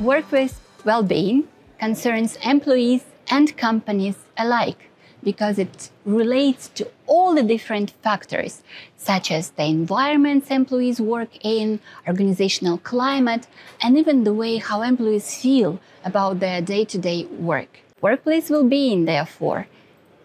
Workplace well being concerns employees and companies alike because it relates to all the different factors, such as the environments employees work in, organizational climate, and even the way how employees feel about their day to day work. Workplace well being, therefore,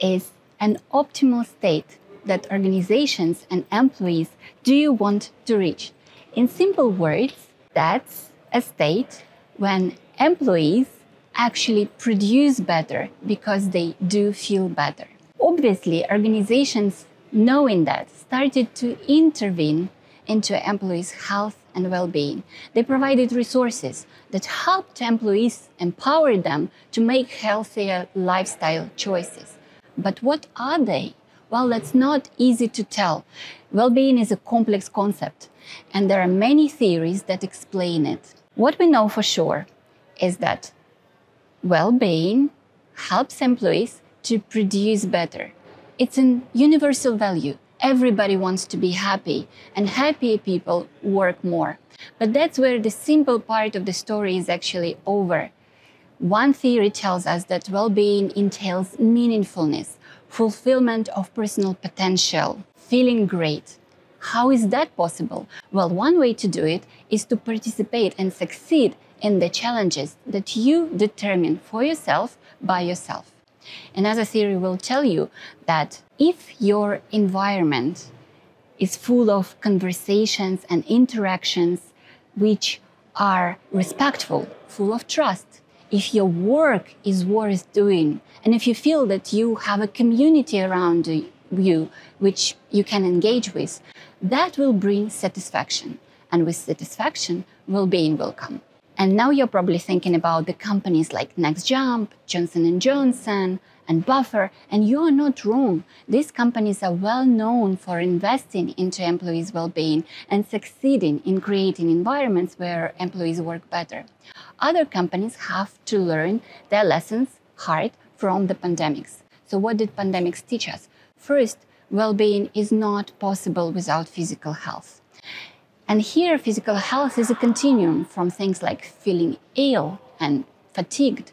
is an optimal state that organizations and employees do want to reach. In simple words, that's a state when employees actually produce better because they do feel better. Obviously, organizations knowing that started to intervene into employees' health and well-being. They provided resources that helped employees empower them to make healthier lifestyle choices. But what are they? Well, that's not easy to tell. Well-being is a complex concept, and there are many theories that explain it. What we know for sure is that well being helps employees to produce better. It's a universal value. Everybody wants to be happy, and happy people work more. But that's where the simple part of the story is actually over. One theory tells us that well being entails meaningfulness, fulfillment of personal potential, feeling great. How is that possible? Well, one way to do it is to participate and succeed in the challenges that you determine for yourself by yourself. Another theory will tell you that if your environment is full of conversations and interactions which are respectful, full of trust, if your work is worth doing, and if you feel that you have a community around you which you can engage with, that will bring satisfaction. And with satisfaction, well being will come. And now you're probably thinking about the companies like Next Jump, Johnson & Johnson, and Buffer, and you are not wrong. These companies are well known for investing into employees' well-being and succeeding in creating environments where employees work better. Other companies have to learn their lessons hard from the pandemics. So what did pandemics teach us? First, well-being is not possible without physical health. And here, physical health is a continuum from things like feeling ill and fatigued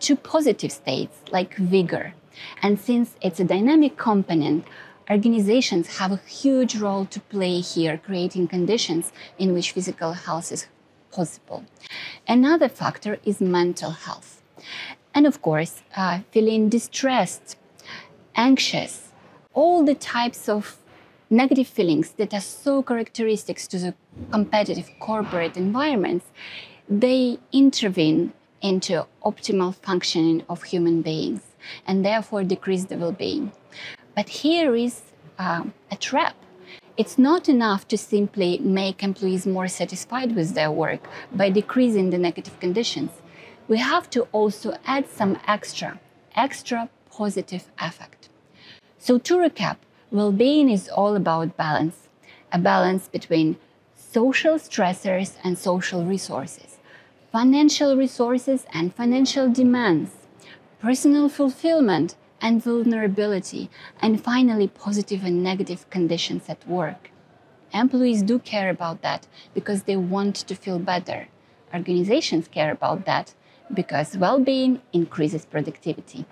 to positive states like vigor. And since it's a dynamic component, organizations have a huge role to play here, creating conditions in which physical health is possible. Another factor is mental health. And of course, uh, feeling distressed, anxious, all the types of negative feelings that are so characteristic to the competitive corporate environments, they intervene into optimal functioning of human beings and therefore decrease the well-being. But here is uh, a trap. It's not enough to simply make employees more satisfied with their work by decreasing the negative conditions. We have to also add some extra, extra positive effect. So to recap, well being is all about balance a balance between social stressors and social resources, financial resources and financial demands, personal fulfillment and vulnerability, and finally, positive and negative conditions at work. Employees do care about that because they want to feel better. Organizations care about that because well being increases productivity.